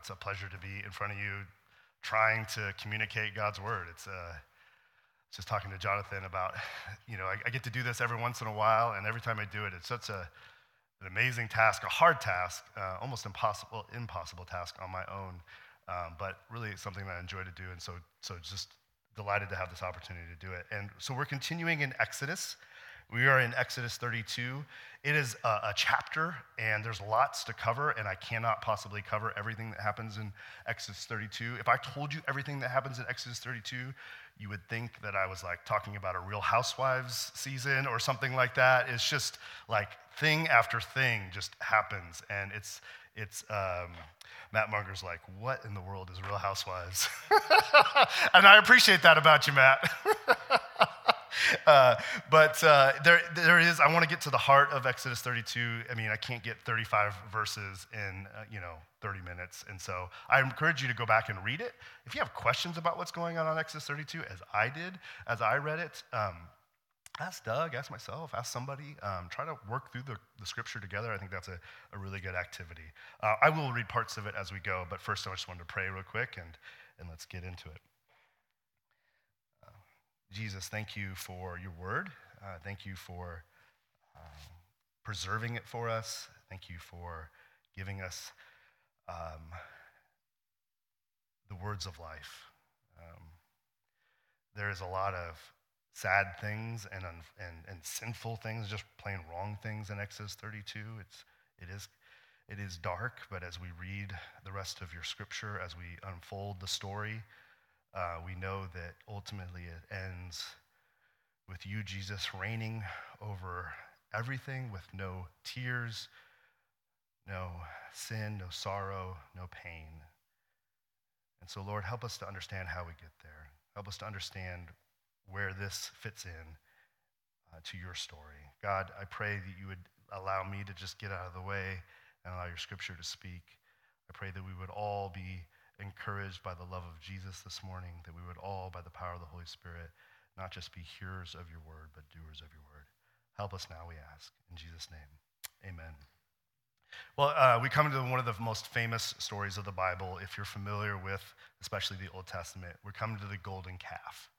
It's a pleasure to be in front of you trying to communicate God's word. It's uh, just talking to Jonathan about, you know, I, I, get to do this every once in a while, and every time I do it, it's such a, an amazing task, a hard task, uh, almost impossible, impossible task on my own, um, but really something that I enjoy to do. And so, so just delighted to have this opportunity to do it. And so we're continuing in Exodus. We are in Exodus 32. It is a, a, chapter, and there's lots to cover, and I cannot possibly cover everything that happens in Exodus 32. If I told you everything that happens in Exodus 32, you would think that I was like talking about a real housewives season or something like that. It's just like thing after thing just happens, and it's it's um, Matt Munger's like, what in the world is Real Housewives? and I appreciate that about you, Matt. uh, but uh, there, there is, I want to get to the heart of Exodus 32. I mean, I can't get 35 verses in, uh, you know, 30 minutes. And so I encourage you to go back and read it. If you have questions about what's going on on Exodus 32, as I did, as I read it, um, ask Doug, ask myself, ask somebody. Um, try to work through the, the, scripture together. I think that's a, a really good activity. Uh, I will read parts of it as we go, but first I just wanted to pray real quick and, and let's get into it. Jesus, thank you for your word. Uh, thank you for um, preserving it for us. Thank you for giving us um, the words of life. Um, there is a lot of sad things and, and, and sinful things, just plain wrong things in Exodus 32. It's, it, is, it is dark, but as we read the rest of your scripture, as we unfold the story, uh, we know that ultimately it ends with you, Jesus, reigning over everything with no tears, no sin, no sorrow, no pain. And so, Lord, help us to understand how we get there. Help us to understand where this fits in uh, to your story. God, I pray that you would allow me to just get out of the way and allow your scripture to speak. I pray that we would all be encouraged by the love of Jesus this morning, that we would all, by the power of the Holy Spirit, not just be hearers of your word, but doers of your word. Help us now, we ask. In Jesus' name, amen. Well, uh, we come to one of the most famous stories of the Bible. If you're familiar with, especially the Old Testament, we're coming to the golden calf.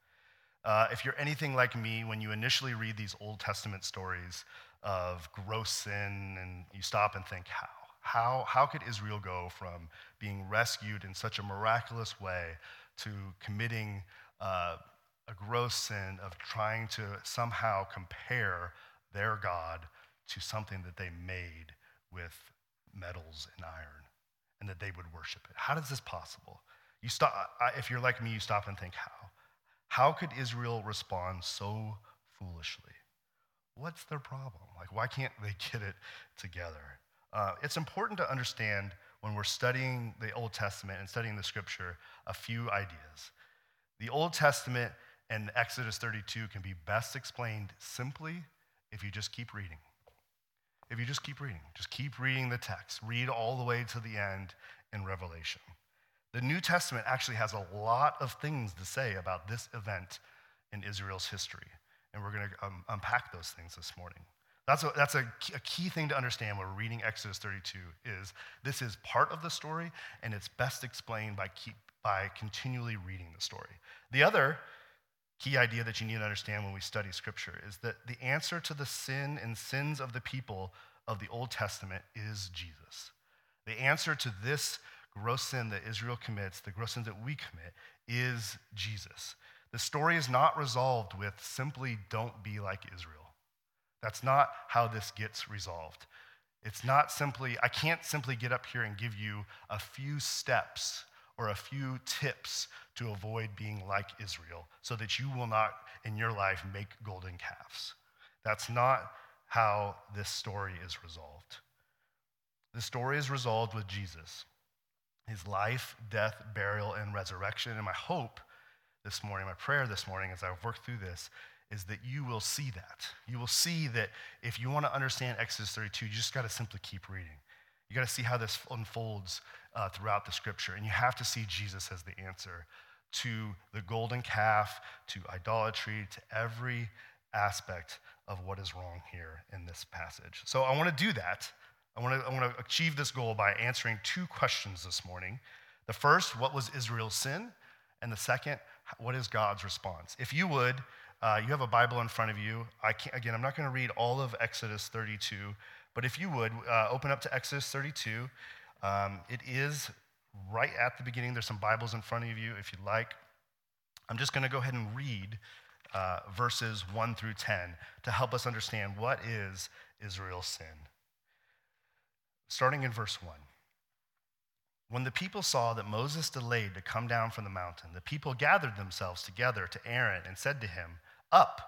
Uh, if you're anything like me, when you initially read these Old Testament stories of gross sin, and you stop and think, how? How, how could Israel go from being rescued in such a miraculous way to committing uh, a gross sin of trying to somehow compare their God to something that they made with metals and iron and that they would worship it? How is this possible? You stop, if you're like me, you stop and think, how? How could Israel respond so foolishly? What's their problem? Like, why can't they get it together? Uh, it's important to understand when we're studying the Old Testament and studying the scripture a few ideas. The Old Testament and Exodus 32 can be best explained simply if you just keep reading. If you just keep reading, just keep reading the text, read all the way to the end in Revelation. The New Testament actually has a lot of things to say about this event in Israel's history, and we're going to um, unpack those things this morning. That's, a, that's a, a key thing to understand when we're reading Exodus 32 is this is part of the story, and it's best explained by, keep, by continually reading the story. The other key idea that you need to understand when we study Scripture is that the answer to the sin and sins of the people of the Old Testament is Jesus. The answer to this gross sin that Israel commits, the gross sin that we commit, is Jesus. The story is not resolved with simply don't be like Israel. That's not how this gets resolved. It's not simply, I can't simply get up here and give you a few steps or a few tips to avoid being like Israel so that you will not in your life make golden calves. That's not how this story is resolved. The story is resolved with Jesus, his life, death, burial, and resurrection. And my hope this morning, my prayer this morning as I've worked through this, is that you will see that. You will see that if you want to understand Exodus 32, you just got to simply keep reading. You got to see how this unfolds uh, throughout the scripture. And you have to see Jesus as the answer to the golden calf, to idolatry, to every aspect of what is wrong here in this passage. So I want to do that I want to I want to achieve this goal by answering two questions this morning. The first, what was Israel's sin? And the second, what is God's response? If you would, uh, you have a Bible in front of you. I can't, again, I'm not going to read all of Exodus 32, but if you would, uh, open up to Exodus 32. Um, it is right at the beginning. There's some Bibles in front of you if you'd like. I'm just going to go ahead and read uh, verses 1 through 10 to help us understand what is Israel's sin. Starting in verse 1. When the people saw that Moses delayed to come down from the mountain, the people gathered themselves together to Aaron and said to him, Up,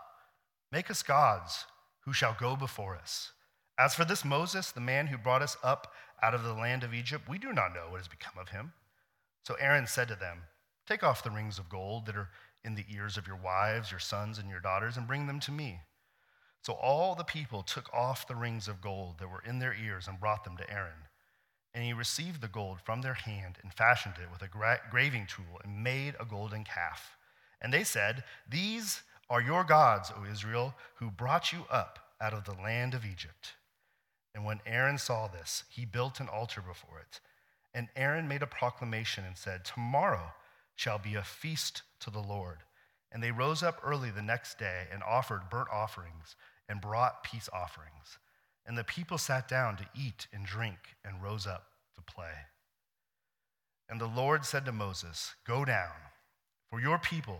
make us gods who shall go before us. As for this Moses, the man who brought us up out of the land of Egypt, we do not know what has become of him. So Aaron said to them, Take off the rings of gold that are in the ears of your wives, your sons, and your daughters, and bring them to me. So all the people took off the rings of gold that were in their ears and brought them to Aaron. And he received the gold from their hand and fashioned it with a gra- graving tool and made a golden calf. And they said, These are your gods, O Israel, who brought you up out of the land of Egypt. And when Aaron saw this, he built an altar before it. And Aaron made a proclamation and said, Tomorrow shall be a feast to the Lord. And they rose up early the next day and offered burnt offerings and brought peace offerings. And the people sat down to eat and drink and rose up to play. And the Lord said to Moses, Go down, for your people,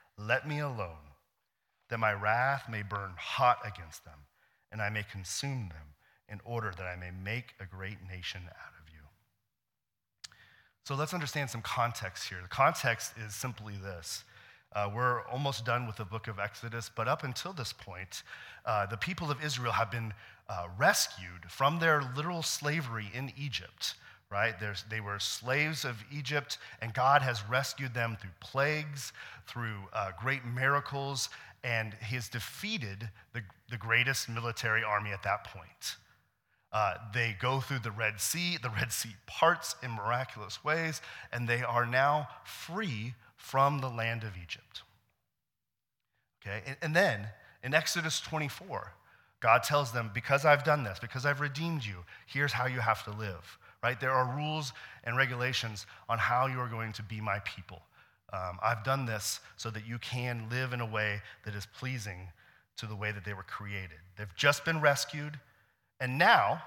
let me alone, that my wrath may burn hot against them, and I may consume them, in order that I may make a great nation out of you. So let's understand some context here. The context is simply this uh, we're almost done with the book of Exodus, but up until this point, uh, the people of Israel have been uh, rescued from their literal slavery in Egypt, right? There's, they were slaves of Egypt, and God has rescued them through plagues, through uh, great miracles, and He has defeated the, the greatest military army at that point. Uh, they go through the Red Sea, the Red Sea parts in miraculous ways, and they are now free from the land of Egypt. Okay, and, and then in Exodus 24, God tells them, Because I've done this, because I've redeemed you, here's how you have to live, right? There are rules and regulations on how you are going to be my people. Um, I've done this so that you can live in a way that is pleasing to the way that they were created. They've just been rescued, and now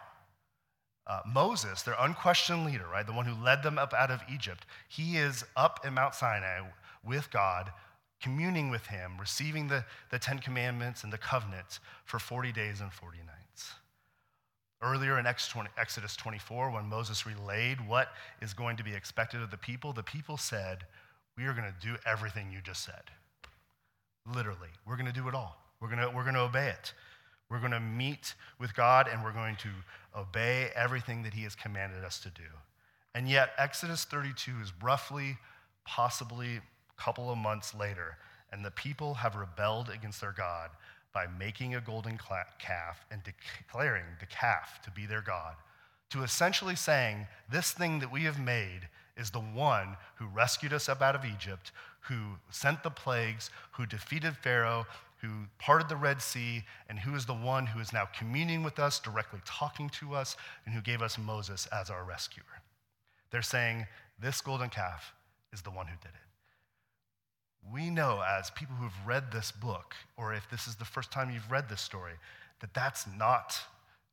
uh, Moses, their unquestioned leader, right, the one who led them up out of Egypt, he is up in Mount Sinai with God, communing with him, receiving the, the Ten Commandments and the covenant for 40 days and 40 nights. Earlier in Exodus 24, when Moses relayed what is going to be expected of the people, the people said, We are going to do everything you just said. Literally, we're going to do it all. We're going to, we're to obey it. We're going to meet with God and we're going to obey everything that He has commanded us to do. And yet, Exodus 32 is roughly, possibly a couple of months later, and the people have rebelled against their God by making a golden calf and declaring the calf to be their God, to essentially saying, This thing that we have made is the one who rescued us up out of Egypt, who sent the plagues, who defeated Pharaoh, who parted the Red Sea, and who is the one who is now communing with us, directly talking to us, and who gave us Moses as our rescuer. They're saying, This golden calf is the one who did it. We know, as people who've read this book, or if this is the first time you've read this story, that that's not,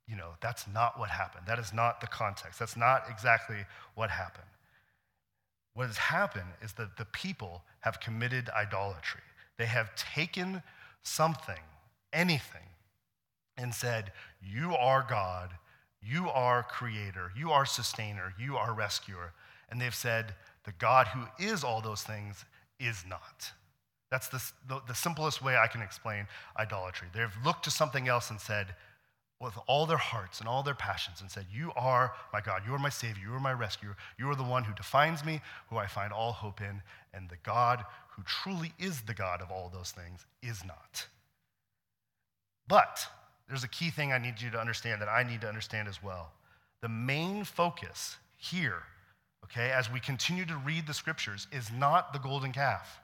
you know, that's not what happened. That is not the context. That's not exactly what happened. What has happened is that the people have committed idolatry. They have taken something, anything, and said, You are God, you are creator, you are sustainer, you are rescuer. And they've said, The God who is all those things is not. That's the, the, the simplest way I can explain idolatry. They've looked to something else and said, with all their hearts and all their passions and said, You are my God, you are my Savior, you are my rescuer, you are the one who defines me, who I find all hope in, and the God who truly is the God of all those things is not. But there's a key thing I need you to understand that I need to understand as well. The main focus here, okay, as we continue to read the scriptures, is not the golden calf.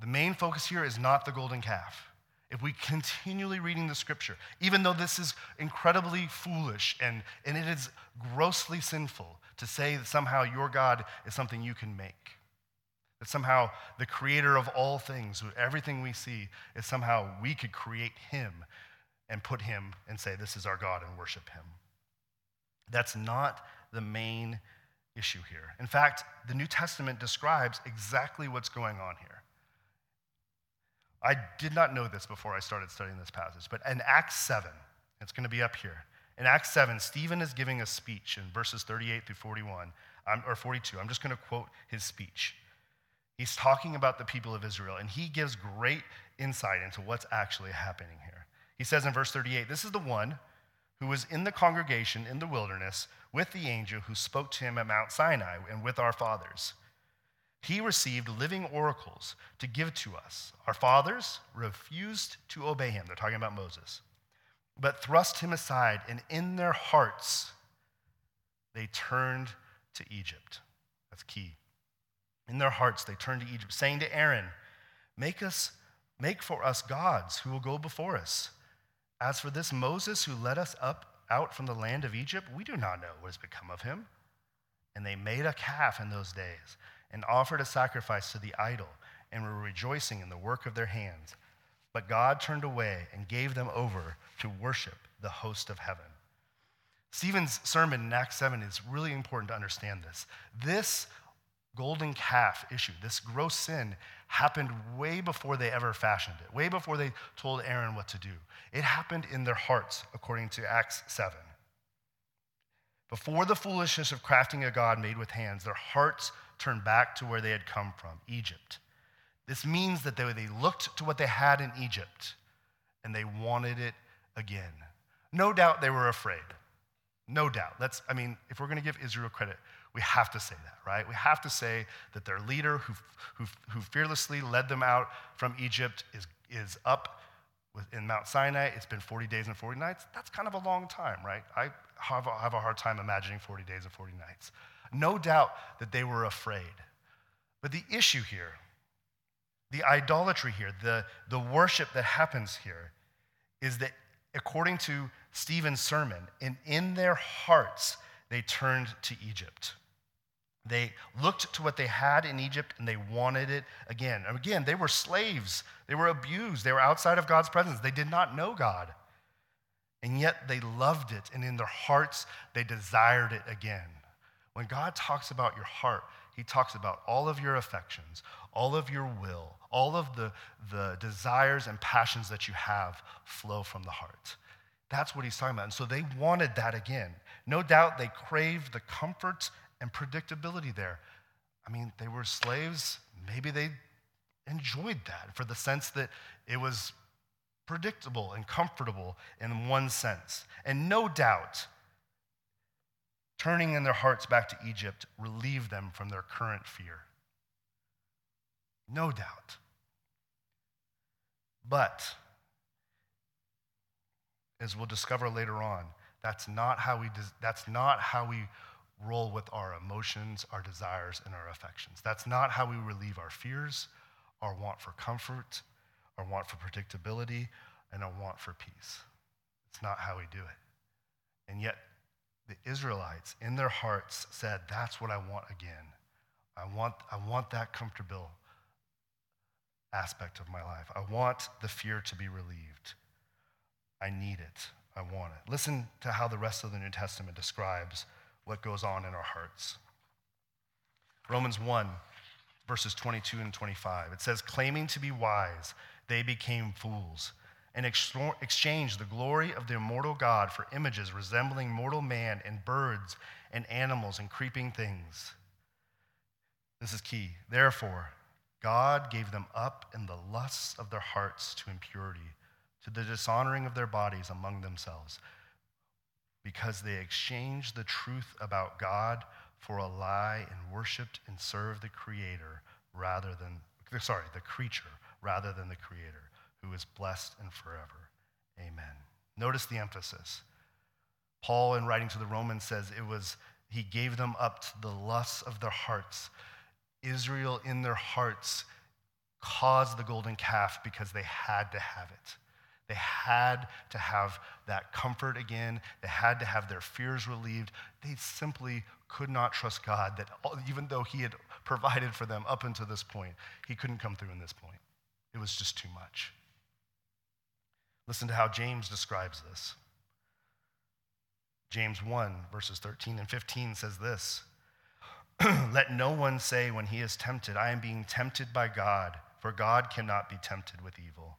The main focus here is not the golden calf if we continually reading the scripture, even though this is incredibly foolish and, and it is grossly sinful to say that somehow your God is something you can make, that somehow the creator of all things, everything we see, is somehow we could create him and put him and say, This is our God and worship him. That's not the main issue here. In fact, the New Testament describes exactly what's going on here. I did not know this before I started studying this passage, but in Acts 7, it's going to be up here. In Acts 7, Stephen is giving a speech in verses 38 through 41, um, or 42. I'm just going to quote his speech. He's talking about the people of Israel, and he gives great insight into what's actually happening here. He says in verse 38 This is the one who was in the congregation in the wilderness with the angel who spoke to him at Mount Sinai and with our fathers. He received living oracles to give to us. Our fathers refused to obey him. They're talking about Moses, but thrust him aside, and in their hearts they turned to Egypt. That's key. In their hearts they turned to Egypt, saying to Aaron, Make us make for us gods who will go before us. As for this Moses who led us up out from the land of Egypt, we do not know what has become of him. And they made a calf in those days and offered a sacrifice to the idol and were rejoicing in the work of their hands. But God turned away and gave them over to worship the host of heaven. Stephen's sermon in Acts 7 is really important to understand this. This golden calf issue, this gross sin, happened way before they ever fashioned it, way before they told Aaron what to do. It happened in their hearts, according to Acts 7. Before the foolishness of crafting a God made with hands, their hearts turned back to where they had come from, Egypt. This means that they, looked to what they had in Egypt and they wanted it again. No doubt they were afraid. No doubt. That's, I mean, if we're going to give Israel credit, we have to say that, right? We have to say that their leader who, who, who fearlessly led them out from Egypt is, is up in Mount Sinai. It's been 40 days and 40 nights. That's kind of a long time, right? I have a, have a hard time imagining 40 days and 40 nights. No doubt that they were afraid. But the issue here, the idolatry here, the, the worship that happens here, is that according to Stephen's sermon, and in their hearts, they turned to Egypt. They looked to what they had in Egypt and they wanted it again. And again, they were slaves. They were abused. They were outside of God's presence. They did not know God. And yet they loved it. And in their hearts, they desired it again. When God talks about your heart, he talks about all of your affections, all of your will, all of the, the desires and passions that you have flow from the heart. That's what he's talking about. And so they wanted that again. No doubt they craved the comfort and predictability there. I mean, they were slaves. Maybe they enjoyed that for the sense that it was predictable and comfortable in one sense. And no doubt turning in their hearts back to Egypt relieved them from their current fear. No doubt. But, as we'll discover later on, that's not how we, that's not how we roll with our emotions, our desires, and our affections. That's not how we relieve our fears, our want for comfort, our want for predictability, and our want for peace. It's not how we do it. And yet, the Israelites in their hearts said, That's what I want again. I want, I want that comfortable aspect of my life. I want the fear to be relieved. I need it. I want it. Listen to how the rest of the New Testament describes what goes on in our hearts. Romans 1, verses 22 and 25. It says, Claiming to be wise, they became fools and exchanged the glory of the immortal God for images resembling mortal man and birds and animals and creeping things. This is key. Therefore, God gave them up in the lusts of their hearts to impurity, to the dishonoring of their bodies among themselves, because they exchanged the truth about God for a lie and worshiped and served the Creator rather than, sorry, the creature rather than the Creator, who is blessed and forever. Amen. Notice the emphasis. Paul, in writing to the Romans, says it was, he gave them up to the lusts of their hearts. Israel, in their hearts, caused the golden calf because they had to have it. They had to have that comfort again. They had to have their fears relieved. They simply could not trust God that even though He had provided for them up until this point, He couldn't come through in this point. It was just too much. Listen to how James describes this. James 1, verses 13 and 15 says this Let no one say when he is tempted, I am being tempted by God, for God cannot be tempted with evil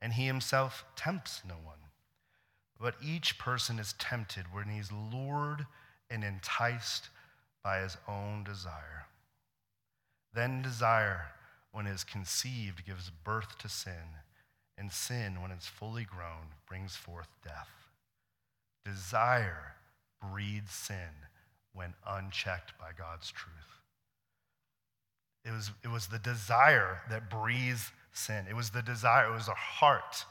and he himself tempts no one. But each person is tempted when he's lured and enticed by his own desire. Then desire, when it is conceived, gives birth to sin, and sin, when it's fully grown, brings forth death. Desire breeds sin when unchecked by God's truth. It was, it was the desire that breathes sin. It was the desire, it was the heart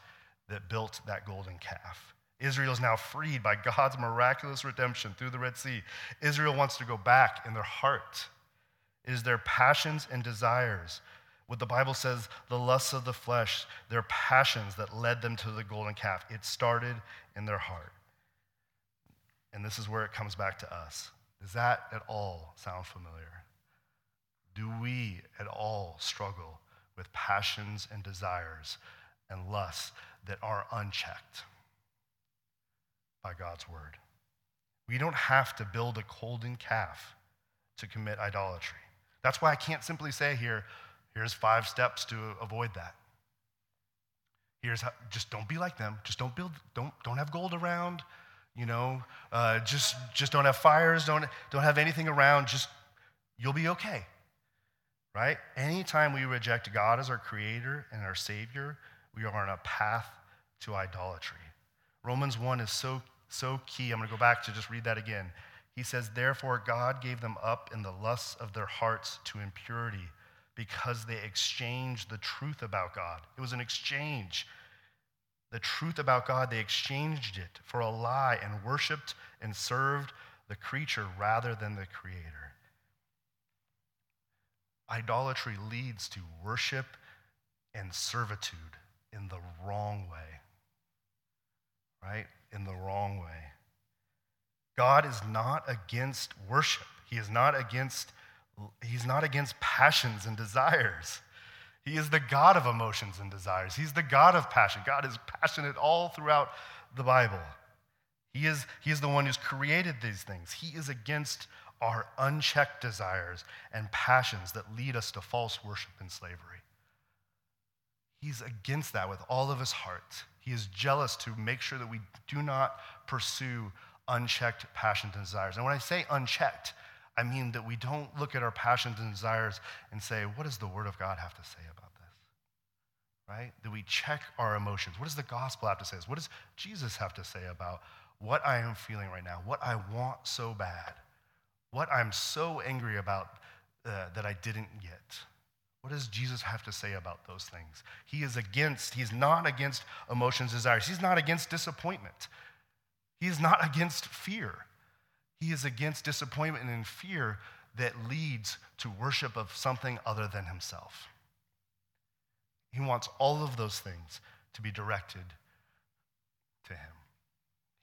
that built that golden calf. Israel is now freed by God's miraculous redemption through the Red Sea. Israel wants to go back in their heart. It is their passions and desires. What the Bible says, the lusts of the flesh, their passions that led them to the golden calf. It started in their heart. And this is where it comes back to us. Does that at all sound familiar? Do we at all struggle with passions and desires and lusts that are unchecked by God's word. We don't have to build a golden calf to commit idolatry. That's why I can't simply say here, here's five steps to avoid that. Here's how, just don't be like them. Just don't build, don't, don't have gold around, you know, uh, just, just don't have fires, don't, don't have anything around, just, you'll be okay right? Anytime we reject God as our creator and our savior, we are on a path to idolatry. Romans 1 is so, so key. I'm going to go back to just read that again. He says, Therefore, God gave them up in the lusts of their hearts to impurity because they exchanged the truth about God. It was an exchange. The truth about God, they exchanged it for a lie and worshiped and served the creature rather than the creator. Idolatry leads to worship and servitude in the wrong way. Right? In the wrong way. God is not against worship. He is not against he's not against passions and desires. He is the God of emotions and desires. He's the God of passion. God is passionate all throughout the Bible. He is, he is the one who's created these things. He is against our unchecked desires and passions that lead us to false worship and slavery. He's against that with all of his heart. He is jealous to make sure that we do not pursue unchecked passions and desires. And when I say unchecked, I mean that we don't look at our passions and desires and say, what does the Word of God have to say about this? Right? That we check our emotions. What does the gospel have to say? What does Jesus have to say about what I am feeling right now, what I want so bad? What I'm so angry about uh, that I didn't get. What does Jesus have to say about those things? He is against, he's not against emotions, desires. He's not against disappointment. He is not against fear. He is against disappointment and fear that leads to worship of something other than himself. He wants all of those things to be directed to him.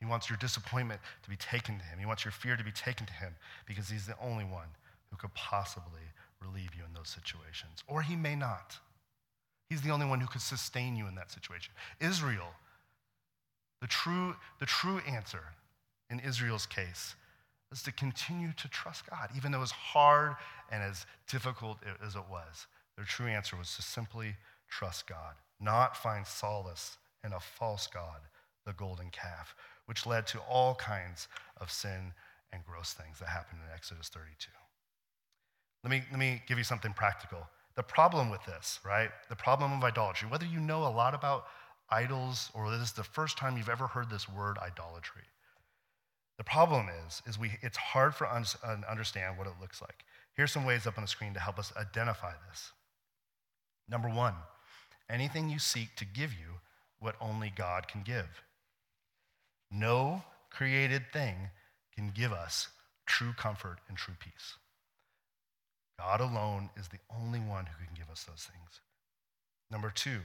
He wants your disappointment to be taken to him. He wants your fear to be taken to him because he's the only one who could possibly relieve you in those situations. Or he may not. He's the only one who could sustain you in that situation. Israel, the true, the true answer in Israel's case is to continue to trust God, even though as hard and as difficult as it was. Their true answer was to simply trust God, not find solace in a false God, the golden calf which led to all kinds of sin and gross things that happened in Exodus 32. Let me, let me give you something practical. The problem with this, right? The problem of idolatry, whether you know a lot about idols, or this is the first time you've ever heard this word idolatry. The problem is, is we, it's hard for us to understand what it looks like. Here's some ways up on the screen to help us identify this. Number one, anything you seek to give you what only God can give. No created thing can give us true comfort and true peace. God alone is the only one who can give us those things. Number two,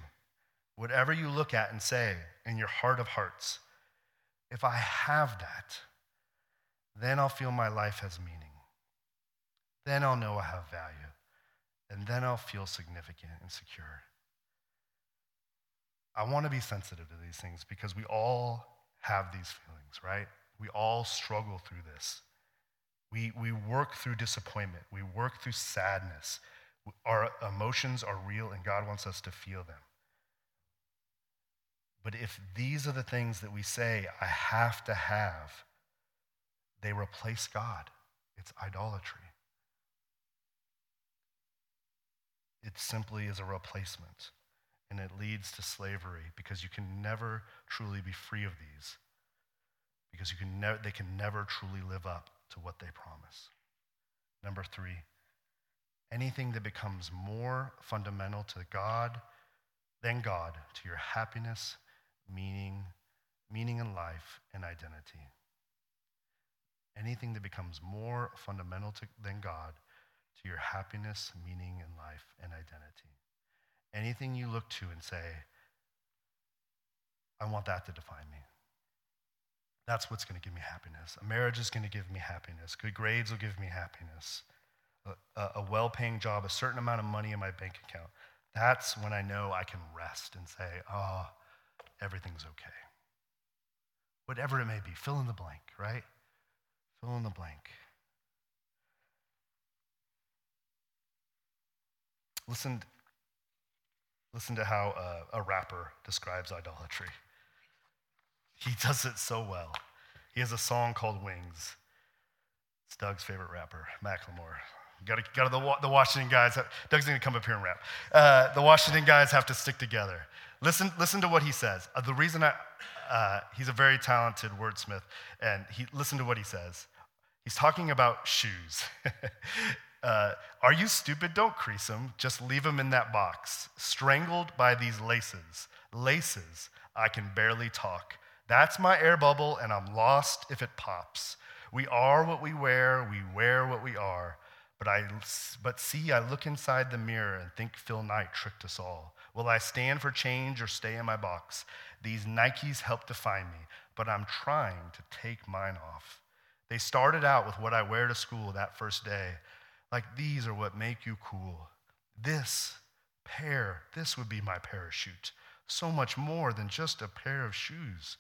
whatever you look at and say in your heart of hearts, if I have that, then I'll feel my life has meaning. Then I'll know I have value. And then I'll feel significant and secure. I want to be sensitive to these things because we all have these feelings, right? We all struggle through this. We, we work through disappointment, we work through sadness. Our emotions are real, and God wants us to feel them. But if these are the things that we say, I have to have, they replace God. It's idolatry. It simply is a replacement, and it leads to slavery because you can never truly be free of these, because you can they can never truly live up to what they promise. Number three, anything that becomes more fundamental to God than God, to your happiness, meaning, meaning in life, and identity. Anything that becomes more fundamental to, than God to your happiness, meaning in life, and identity. Anything you look to and say, I want that to define me. That's what's going to give me happiness. A marriage is going to give me happiness. Good grades will give me happiness. A, a, well paying job, a certain amount of money in my bank account. That's when I know I can rest and say, oh, everything's okay. Whatever it may be, fill in the blank, right? Fill in the blank. Listen, listen to how uh, a rapper describes idolatry. He does it so well. He has a song called Wings. It's Doug's favorite rapper, Macklemore. Got to, got to the, the Washington guys. Doug's going to come up here and rap. Uh, the Washington guys have to stick together. Listen, listen to what he says. Uh, the reason I, uh, he's a very talented wordsmith, and he, listen to what he says. He's talking about shoes. uh, are you stupid? Don't crease them. Just leave them in that box. Strangled by these laces. Laces. I can barely talk. That's my air bubble, and I'm lost if it pops. We are what we wear, we wear what we are. But, I, but see, I look inside the mirror and think Phil Knight tricked us all. Will I stand for change or stay in my box? These Nikes help define me, but I'm trying to take mine off. They started out with what I wear to school that first day. Like these are what make you cool. This pair, this would be my parachute. So much more than just a pair of shoes.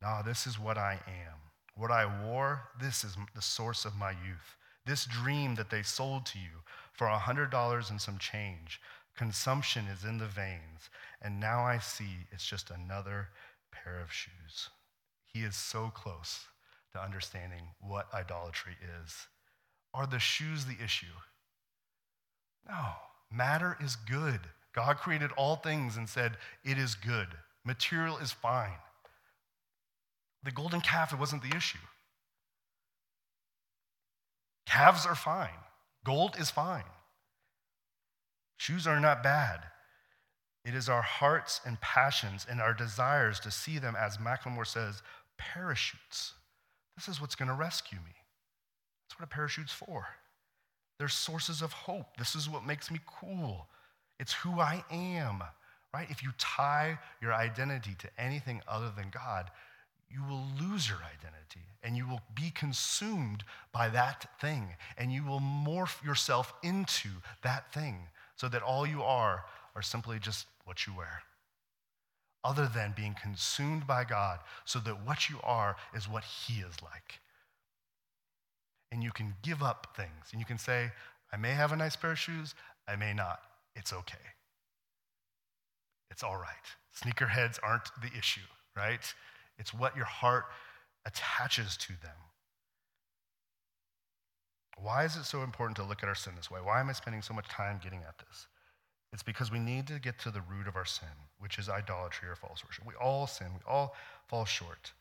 Nah, this is what I am. What I wore, this is the source of my youth. This dream that they sold to you for a $100 and some change, consumption is in the veins, and now I see it's just another pair of shoes. He is so close to understanding what idolatry is. Are the shoes the issue? No, matter is good. God created all things and said, it is good. Material is fine. The golden calf, it wasn't the issue. Calves are fine. Gold is fine. Shoes are not bad. It is our hearts and passions and our desires to see them, as Macklemore says, parachutes. This is what's going to rescue me. That's what a parachute's for. They're sources of hope. This is what makes me cool. It's who I am, right? If you tie your identity to anything other than God, you will lose your identity and you will be consumed by that thing and you will morph yourself into that thing so that all you are are simply just what you wear. Other than being consumed by God so that what you are is what He is like. And you can give up things and you can say, I may have a nice pair of shoes, I may not. It's okay. It's all right. Sneakerheads aren't the issue, right? It's what your heart attaches to them. Why is it so important to look at our sin this way? Why am I spending so much time getting at this? It's because we need to get to the root of our sin, which is idolatry or false worship. We all sin, we all fall short.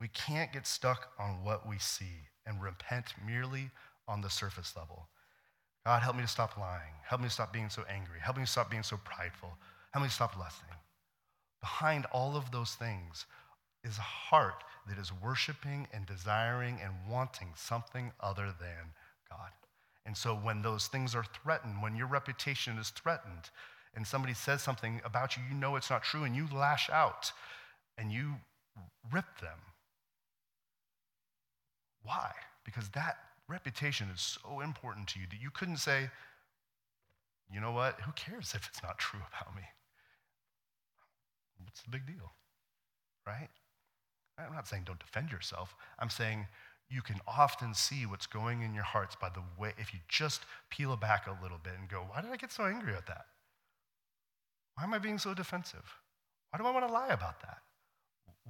We can't get stuck on what we see and repent merely on the surface level. God, help me to stop lying. Help me to stop being so angry. Help me to stop being so prideful. Help me to stop lusting. Behind all of those things is a heart that is worshiping and desiring and wanting something other than God. And so when those things are threatened, when your reputation is threatened, and somebody says something about you, you know it's not true, and you lash out and you rip them. Why? Because that reputation is so important to you that you couldn't say, you know what, who cares if it's not true about me? What's the big deal? Right? I'm not saying don't defend yourself. I'm saying you can often see what's going in your hearts by the way, if you just peel back a little bit and go, why did I get so angry at that? Why am I being so defensive? Why do I want to lie about that?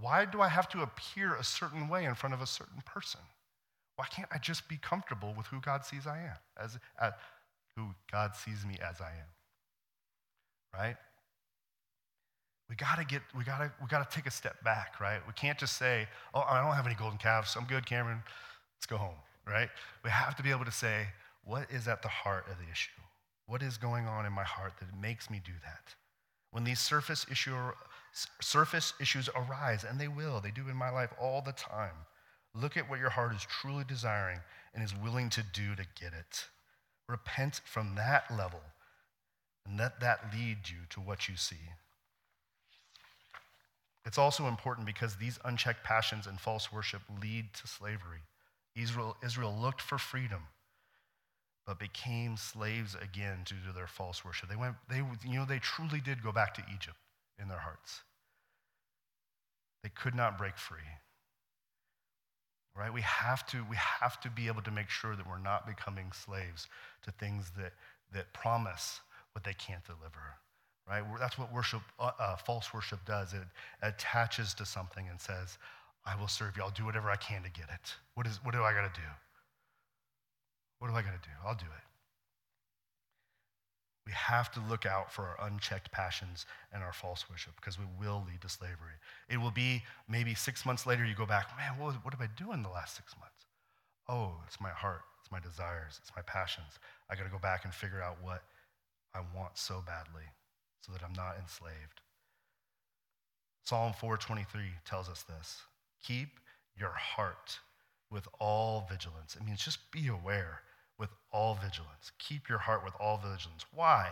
Why do I have to appear a certain way in front of a certain person? Why can't I just be comfortable with who God sees I am, as, who God sees me as I am? Right? We gotta get, we gotta, we gotta take a step back, right? We can't just say, oh, I don't have any golden calves. I'm good, Cameron. Let's go home, right? We have to be able to say, what is at the heart of the issue? What is going on in my heart that makes me do that? When these surface, issue, surface issues arise, and they will, they do in my life all the time, look at what your heart is truly desiring and is willing to do to get it. Repent from that level and let that lead you to what you see. It's also important because these unchecked passions and false worship lead to slavery. Israel, Israel looked for freedom, but became slaves again due to their false worship. They went, they, you know, they truly did go back to Egypt in their hearts. They could not break free. Right? We have to, we have to be able to make sure that we're not becoming slaves to things that, that promise what they can't deliver right? That's what worship, uh, uh, false worship does. It attaches to something and says, I will serve you. I'll do whatever I can to get it. What, is, what do I got to do? What do I got to do? I'll do it. We have to look out for our unchecked passions and our false worship because we will lead to slavery. It will be maybe six months later, you go back, man, what, what have I doing the last six months? Oh, it's my heart, it's my desires, it's my passions. I got to go back and figure out what I want so badly so that I'm not enslaved. Psalm 423 tells us this keep your heart with all vigilance. It means just be aware with all vigilance. Keep your heart with all vigilance. Why?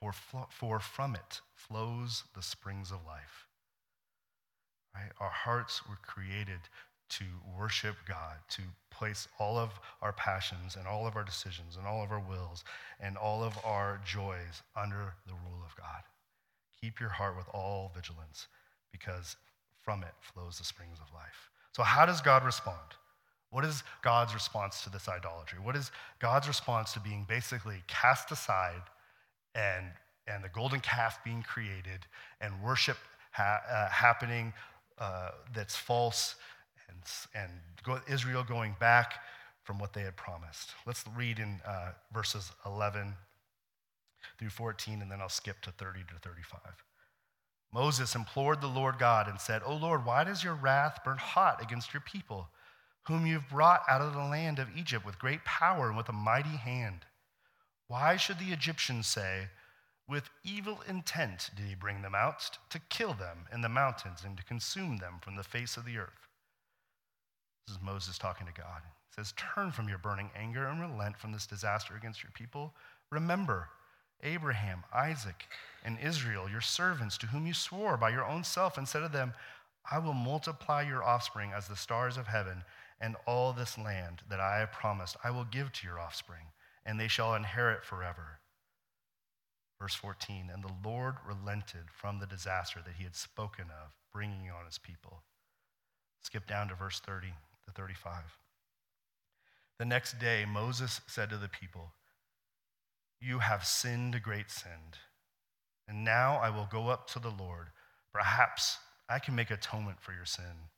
For, for from it flows the springs of life. Right? Our hearts were created to worship God, to place all of our passions and all of our decisions and all of our wills and all of our joys under the rule of God. Keep your heart with all vigilance because from it flows the springs of life. So, how does God respond? What is God's response to this idolatry? What is God's response to being basically cast aside and, and the golden calf being created and worship ha- uh, happening uh, that's false and, and go, Israel going back from what they had promised. Let's read in uh, verses 11 through 14, and then I'll skip to 30 to 35. Moses implored the Lord God and said, O Lord, why does your wrath burn hot against your people, whom you've brought out of the land of Egypt with great power and with a mighty hand? Why should the Egyptians say, with evil intent did he bring them out to kill them in the mountains and to consume them from the face of the earth? This is Moses talking to God. He says, Turn from your burning anger and relent from this disaster against your people. Remember Abraham, Isaac, and Israel, your servants, to whom you swore by your own self and said to them, I will multiply your offspring as the stars of heaven, and all this land that I have promised I will give to your offspring, and they shall inherit forever. Verse 14, and the Lord relented from the disaster that he had spoken of, bringing on his people. Skip down to verse 30 to 35. The next day, Moses said to the people, You have sinned a great sin. And now I will go up to the Lord. Perhaps I can make atonement for your sin.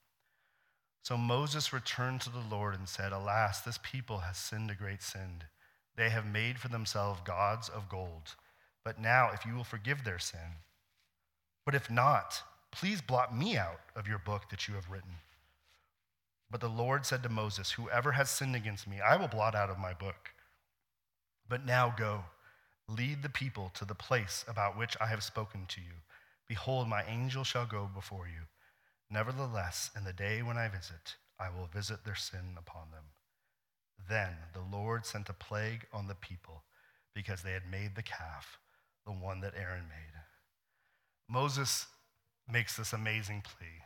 So Moses returned to the Lord and said, Alas, this people has sinned a great sin. They have made for themselves gods of gold. But now, if you will forgive their sin, but if not, please blot me out of your book that you have written. But the Lord said to Moses, Whoever has sinned against me, I will blot out of my book. But now go, lead the people to the place about which I have spoken to you. Behold, my angel shall go before you. Nevertheless, in the day when I visit, I will visit their sin upon them. Then the Lord sent a plague on the people because they had made the calf, the one that Aaron made. Moses makes this amazing plea.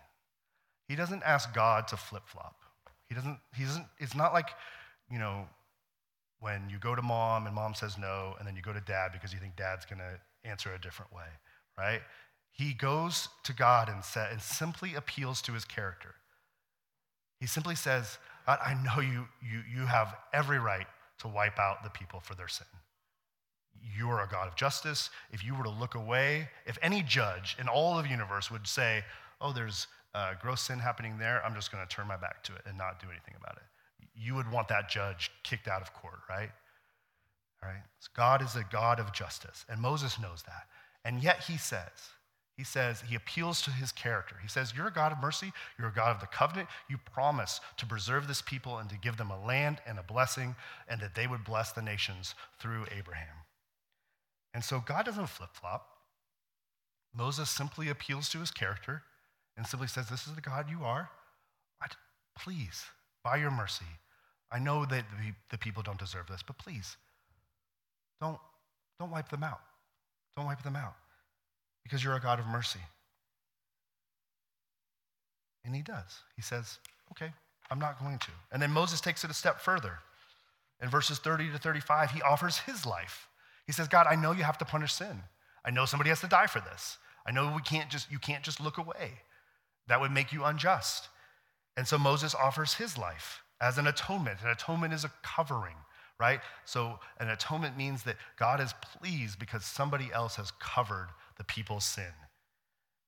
He doesn't ask God to flip flop. He doesn't, he doesn't, it's not like, you know, when you go to mom and mom says no, and then you go to dad because you think dad's going to answer a different way, right? He goes to God and, sa- and simply appeals to his character. He simply says, God, I know you, you, you have every right to wipe out the people for their sin. You are a God of justice. If you were to look away, if any judge in all of the universe would say, oh, there's uh, gross sin happening there, I'm just going to turn my back to it and not do anything about it. You would want that judge kicked out of court, right? All right? So God is a God of justice, and Moses knows that. And yet he says, he says, he appeals to his character. He says, You're a God of mercy. You're a God of the covenant. You promise to preserve this people and to give them a land and a blessing, and that they would bless the nations through Abraham. And so God doesn't flip flop. Moses simply appeals to his character and simply says, This is the God you are. Please, by your mercy, I know that the people don't deserve this, but please, don't, don't wipe them out. Don't wipe them out because you're a God of mercy. And he does. He says, Okay, I'm not going to. And then Moses takes it a step further. In verses 30 to 35, he offers his life. He says, God, I know you have to punish sin. I know somebody has to die for this. I know we can't just, you can't just look away. That would make you unjust. And so Moses offers his life as an atonement. An atonement is a covering, right? So an atonement means that God is pleased because somebody else has covered the people's sin.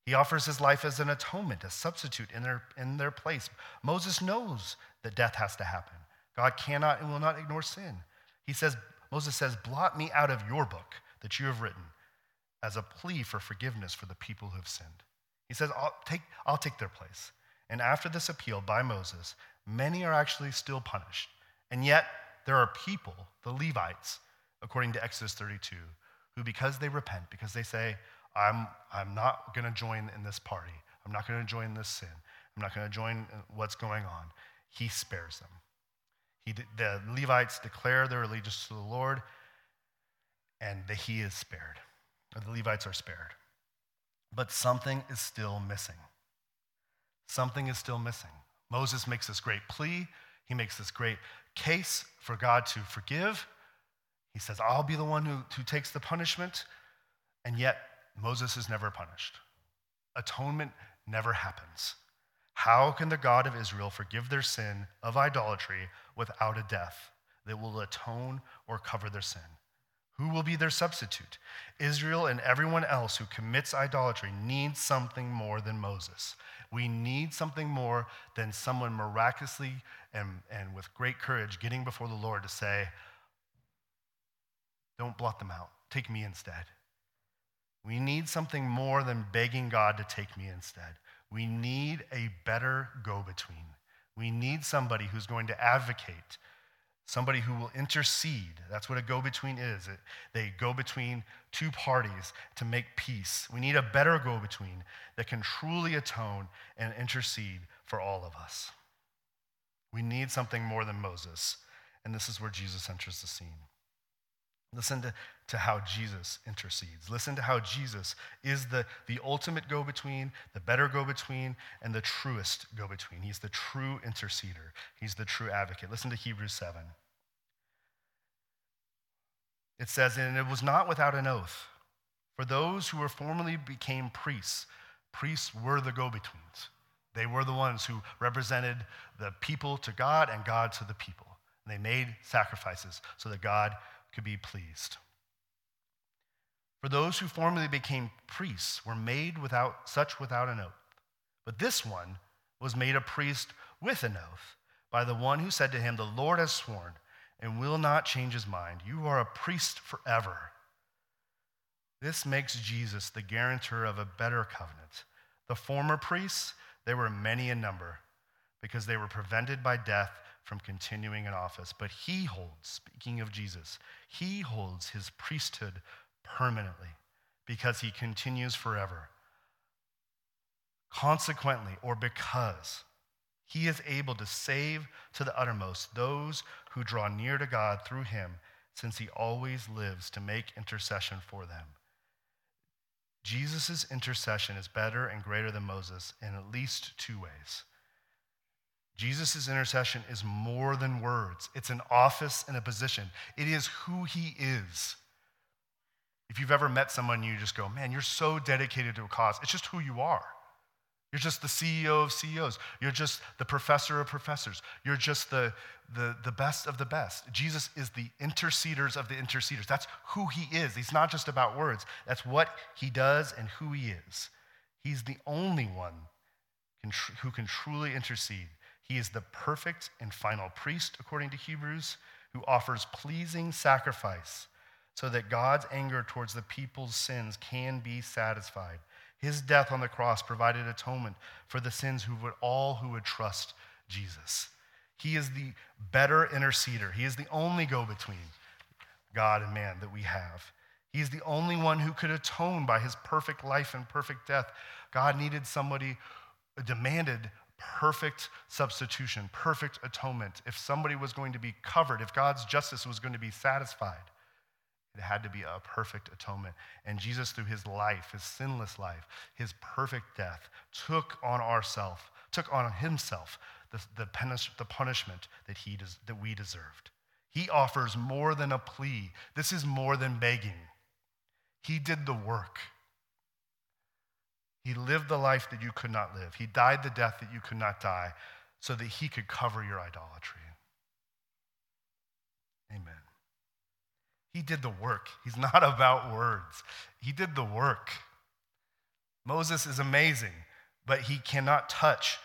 He offers his life as an atonement, a substitute in their, in their place. Moses knows that death has to happen. God cannot and will not ignore sin. He says, Moses says, blot me out of your book that you have written as a plea for forgiveness for the people who have sinned. He says, I'll take, I'll take their place. And after this appeal by Moses, many are actually still punished. And yet, there are people, the Levites, according to Exodus 32, who, because they repent, because they say, I'm, I'm not going to join in this party, I'm not going to join this sin, I'm not going to join what's going on, he spares them. He, the Levites declare their allegiance to the Lord, and the, he is spared. The Levites are spared. But something is still missing. Something is still missing. Moses makes this great plea. He makes this great case for God to forgive. He says, I'll be the one who, who takes the punishment. And yet, Moses is never punished. Atonement never happens. How can the God of Israel forgive their sin of idolatry without a death that will atone or cover their sin? Who will be their substitute? Israel and everyone else who commits idolatry needs something more than Moses. We need something more than someone miraculously and, and with great courage getting before the Lord to say, Don't blot them out. Take me instead. We need something more than begging God to take me instead. We need a better go between. We need somebody who's going to advocate somebody who will intercede. That's what a go between is. It, they go between two parties to make peace. We need a better go between that can truly atone and intercede for all of us. We need something more than Moses, and this is where Jesus enters the scene. Listen to, to how Jesus intercedes. Listen to how Jesus is the, the ultimate go between, the better go between, and the truest go between. He's the true interceder, he's the true advocate. Listen to Hebrews 7. It says, And it was not without an oath. For those who were formerly became priests, priests were the go betweens. They were the ones who represented the people to God and God to the people. And they made sacrifices so that God could be pleased. For those who formerly became priests were made without such without an oath. But this one was made a priest with an oath by the one who said to him, The Lord has sworn, and will not change his mind. You are a priest forever. This makes Jesus the guarantor of a better covenant. The former priests, they were many in number because they were prevented by death from continuing in office. But he holds, speaking of Jesus, he holds his priesthood permanently because he continues forever. Consequently, or because, he is able to save to the uttermost those who draw near to God through him, since he always lives to make intercession for them. Jesus' intercession is better and greater than Moses in at least two ways. Jesus' intercession is more than words, it's an office and a position. It is who he is. If you've ever met someone, you just go, man, you're so dedicated to a cause. It's just who you are. You're just the CEO of CEOs. You're just the professor of professors. You're just the, the, the best of the best. Jesus is the interceders of the interceders. That's who he is. He's not just about words, that's what he does and who he is. He's the only one who can truly intercede. He is the perfect and final priest, according to Hebrews, who offers pleasing sacrifice so that God's anger towards the people's sins can be satisfied. His death on the cross provided atonement for the sins who would all who would trust Jesus. He is the better interceder. He is the only go between God and man that we have. He is the only one who could atone by his perfect life and perfect death. God needed somebody, demanded perfect substitution, perfect atonement. If somebody was going to be covered, if God's justice was going to be satisfied, it had to be a perfect atonement. And Jesus, through his life, his sinless life, his perfect death, took on ourself, took on himself the, the, punish, the punishment that, he des, that we deserved. He offers more than a plea. This is more than begging. He did the work. He lived the life that you could not live. He died the death that you could not die so that he could cover your idolatry. Amen. He did the work. He's not about words. He did the work. Moses is amazing, but he cannot touch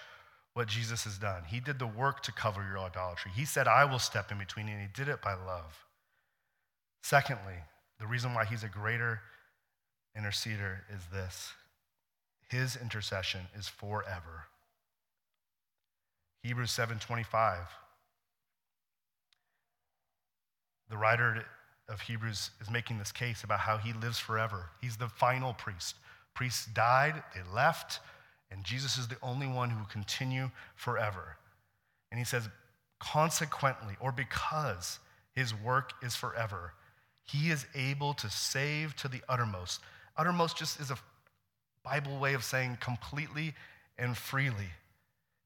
what Jesus has done. He did the work to cover your idolatry. He said, I will step in between, and he did it by love. Secondly, the reason why he's a greater interceder is this his intercession is forever. Hebrews 7:25 The writer of Hebrews is making this case about how he lives forever. He's the final priest. Priests died, they left, and Jesus is the only one who will continue forever. And he says, consequently, or because his work is forever, he is able to save to the uttermost. Uttermost just is a Bible way of saying completely and freely.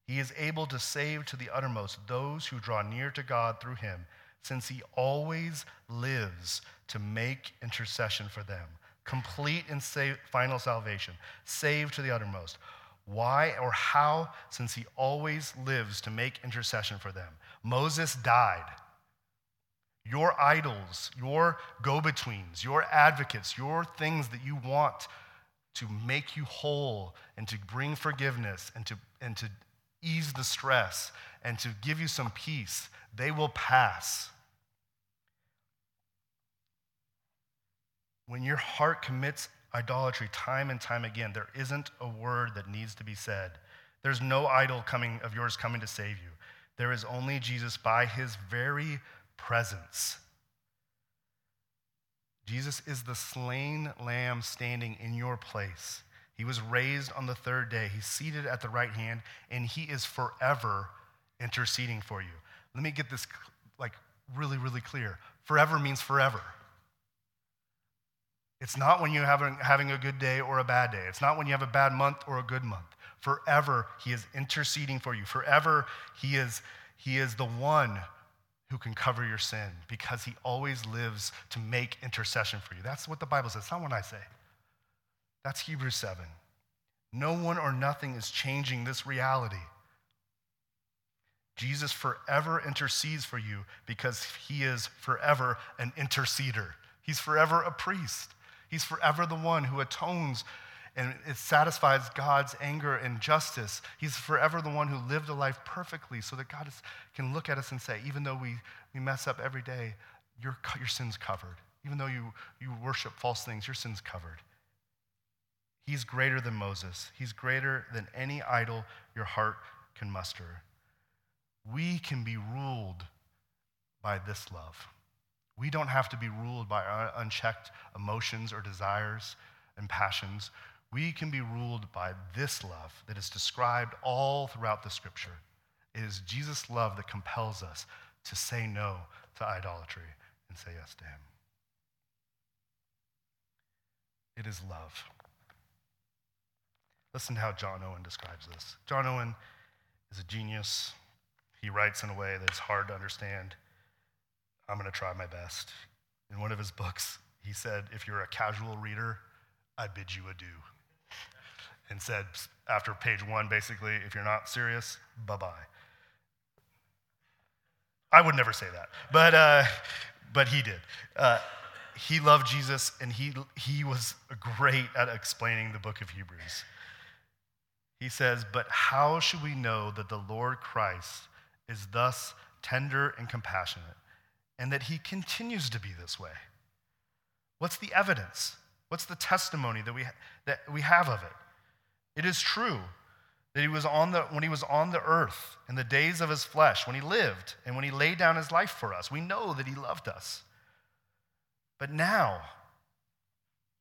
He is able to save to the uttermost those who draw near to God through him since he always lives to make intercession for them, complete and save, final salvation, saved to the uttermost. Why or how? Since he always lives to make intercession for them. Moses died. Your idols, your go betweens, your advocates, your things that you want to make you whole and to bring forgiveness and to, and to ease the stress and to give you some peace, they will pass. When your heart commits idolatry time and time again, there isn't a word that needs to be said. There's no idol coming of yours coming to save you. There is only Jesus by his very presence. Jesus is the slain lamb standing in your place. He was raised on the third day. He's seated at the right hand, and he is forever interceding for you. Let me get this like really, really clear. Forever means forever. It's not when you're having, having a good day or a bad day. It's not when you have a bad month or a good month. Forever, He is interceding for you. Forever, He is, he is the one who can cover your sin because He always lives to make intercession for you. That's what the Bible says. It's not what I say. That's Hebrews 7. No one or nothing is changing this reality. Jesus forever intercedes for you because he is forever an interceder. He's forever a priest. He's forever the one who atones and it satisfies God's anger and justice. He's forever the one who lived a life perfectly so that God is, can look at us and say, even though we, we mess up every day, your, your sin's covered. Even though you, you worship false things, your sin's covered. He's greater than Moses. He's greater than any idol your heart can muster. We can be ruled by this love. We don't have to be ruled by our unchecked emotions or desires and passions. We can be ruled by this love that is described all throughout the scripture. It is Jesus' love that compels us to say no to idolatry and say yes to Him. It is love. Listen to how John Owen describes this. John Owen is a genius. He writes in a way that's hard to understand. I'm going to try my best. In one of his books, he said, If you're a casual reader, I bid you adieu. And said, after page one, basically, if you're not serious, bye bye. I would never say that, but, uh, but he did. Uh, he loved Jesus, and he, he was great at explaining the book of Hebrews. He says, But how should we know that the Lord Christ is thus tender and compassionate, and that he continues to be this way? What's the evidence? What's the testimony that we, that we have of it? It is true that he was on the, when he was on the earth in the days of his flesh, when he lived, and when he laid down his life for us, we know that he loved us. But now,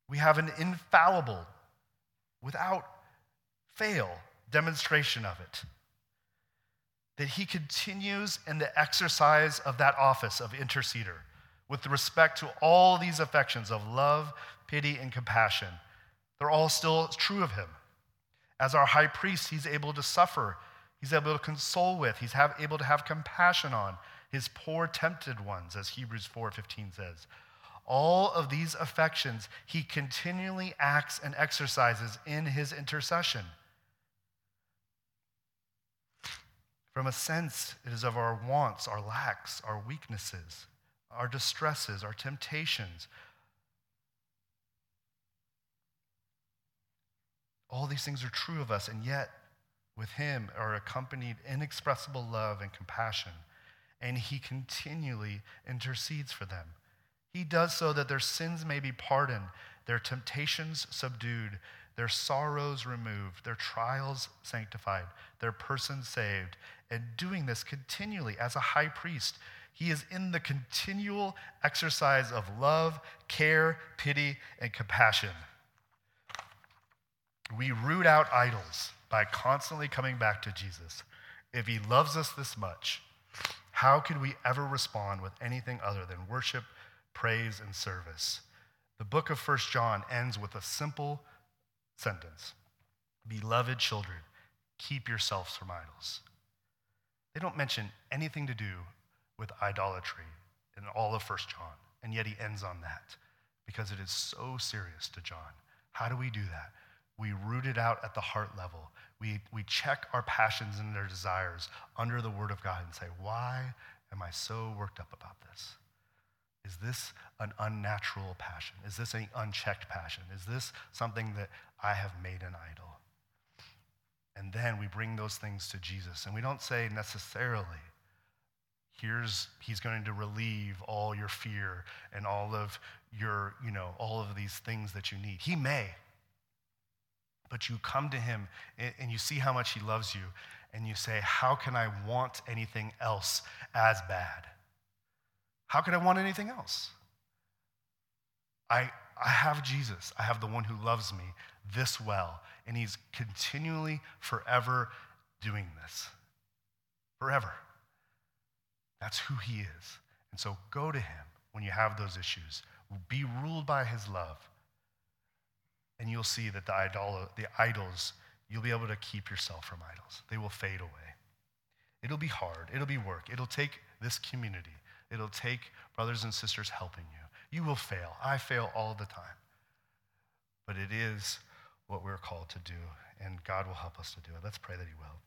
we have an infallible, without fail demonstration of it. That he continues in the exercise of that office of interceder with respect to all these affections of love, pity, and compassion. They're all still true of him. As our high priest, he's able to suffer, he's able to console with, he's have, able to have compassion on his poor tempted ones, as Hebrews 4:15 says. All of these affections he continually acts and exercises in his intercession. From a sense, it is of our wants, our lacks, our weaknesses, our distresses, our temptations. All these things are true of us, and yet with him are accompanied inexpressible love and compassion, and he continually intercedes for them. He does so that their sins may be pardoned, their temptations subdued, their sorrows removed, their trials sanctified, their person saved, and doing this continually as a high priest. He is in the continual exercise of love, care, pity, and compassion. We root out idols by constantly coming back to Jesus. If he loves us this much, how could we ever respond with anything other than worship, praise, and service? The book of First John ends with a simple sentence Beloved children, keep yourselves from idols. They don't mention anything to do with idolatry in all of First John, and yet he ends on that because it is so serious to John. How do we do that? We root it out at the heart level. We, we check our passions and their desires under the Word of God and say, Why am I so worked up about this? Is this an unnatural passion? Is this an unchecked passion? Is this something that I have made an idol? And then we bring those things to Jesus. And we don't say necessarily, here's, he's going to relieve all your fear and all of your, you know, all of these things that you need. He may. But you come to him and you see how much he loves you, and you say, How can I want anything else as bad? How could I want anything else? I, I have Jesus. I have the one who loves me this well. And he's continually, forever doing this. Forever. That's who he is. And so go to him when you have those issues. Be ruled by his love. And you'll see that the, idol, the idols, you'll be able to keep yourself from idols. They will fade away. It'll be hard. It'll be work. It'll take this community. It'll take brothers and sisters helping you. You will fail. I fail all the time. But it is what we're called to do, and God will help us to do it. Let's pray that He will.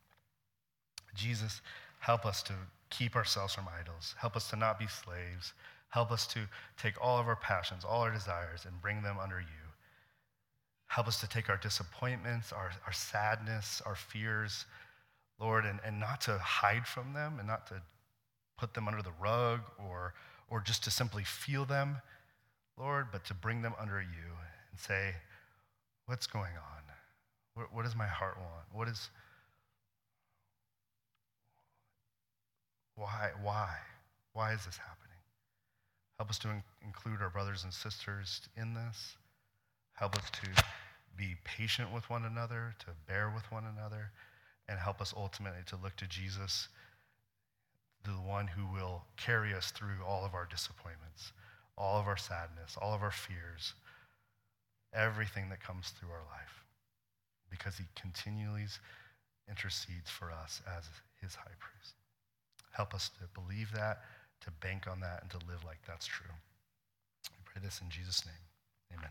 Jesus, help us to keep ourselves from idols. Help us to not be slaves. Help us to take all of our passions, all our desires, and bring them under you. Help us to take our disappointments, our, our sadness, our fears, Lord, and, and not to hide from them and not to put them under the rug or, or just to simply feel them, Lord, but to bring them under you and say, What's going on? What, what does my heart want? What is. Why? Why? Why is this happening? Help us to in- include our brothers and sisters in this. Help us to be patient with one another, to bear with one another, and help us ultimately to look to Jesus, the one who will carry us through all of our disappointments, all of our sadness, all of our fears, everything that comes through our life, because he continually intercedes for us as his high priest. Help us to believe that, to bank on that, and to live like that's true. We pray this in Jesus' name. Amen.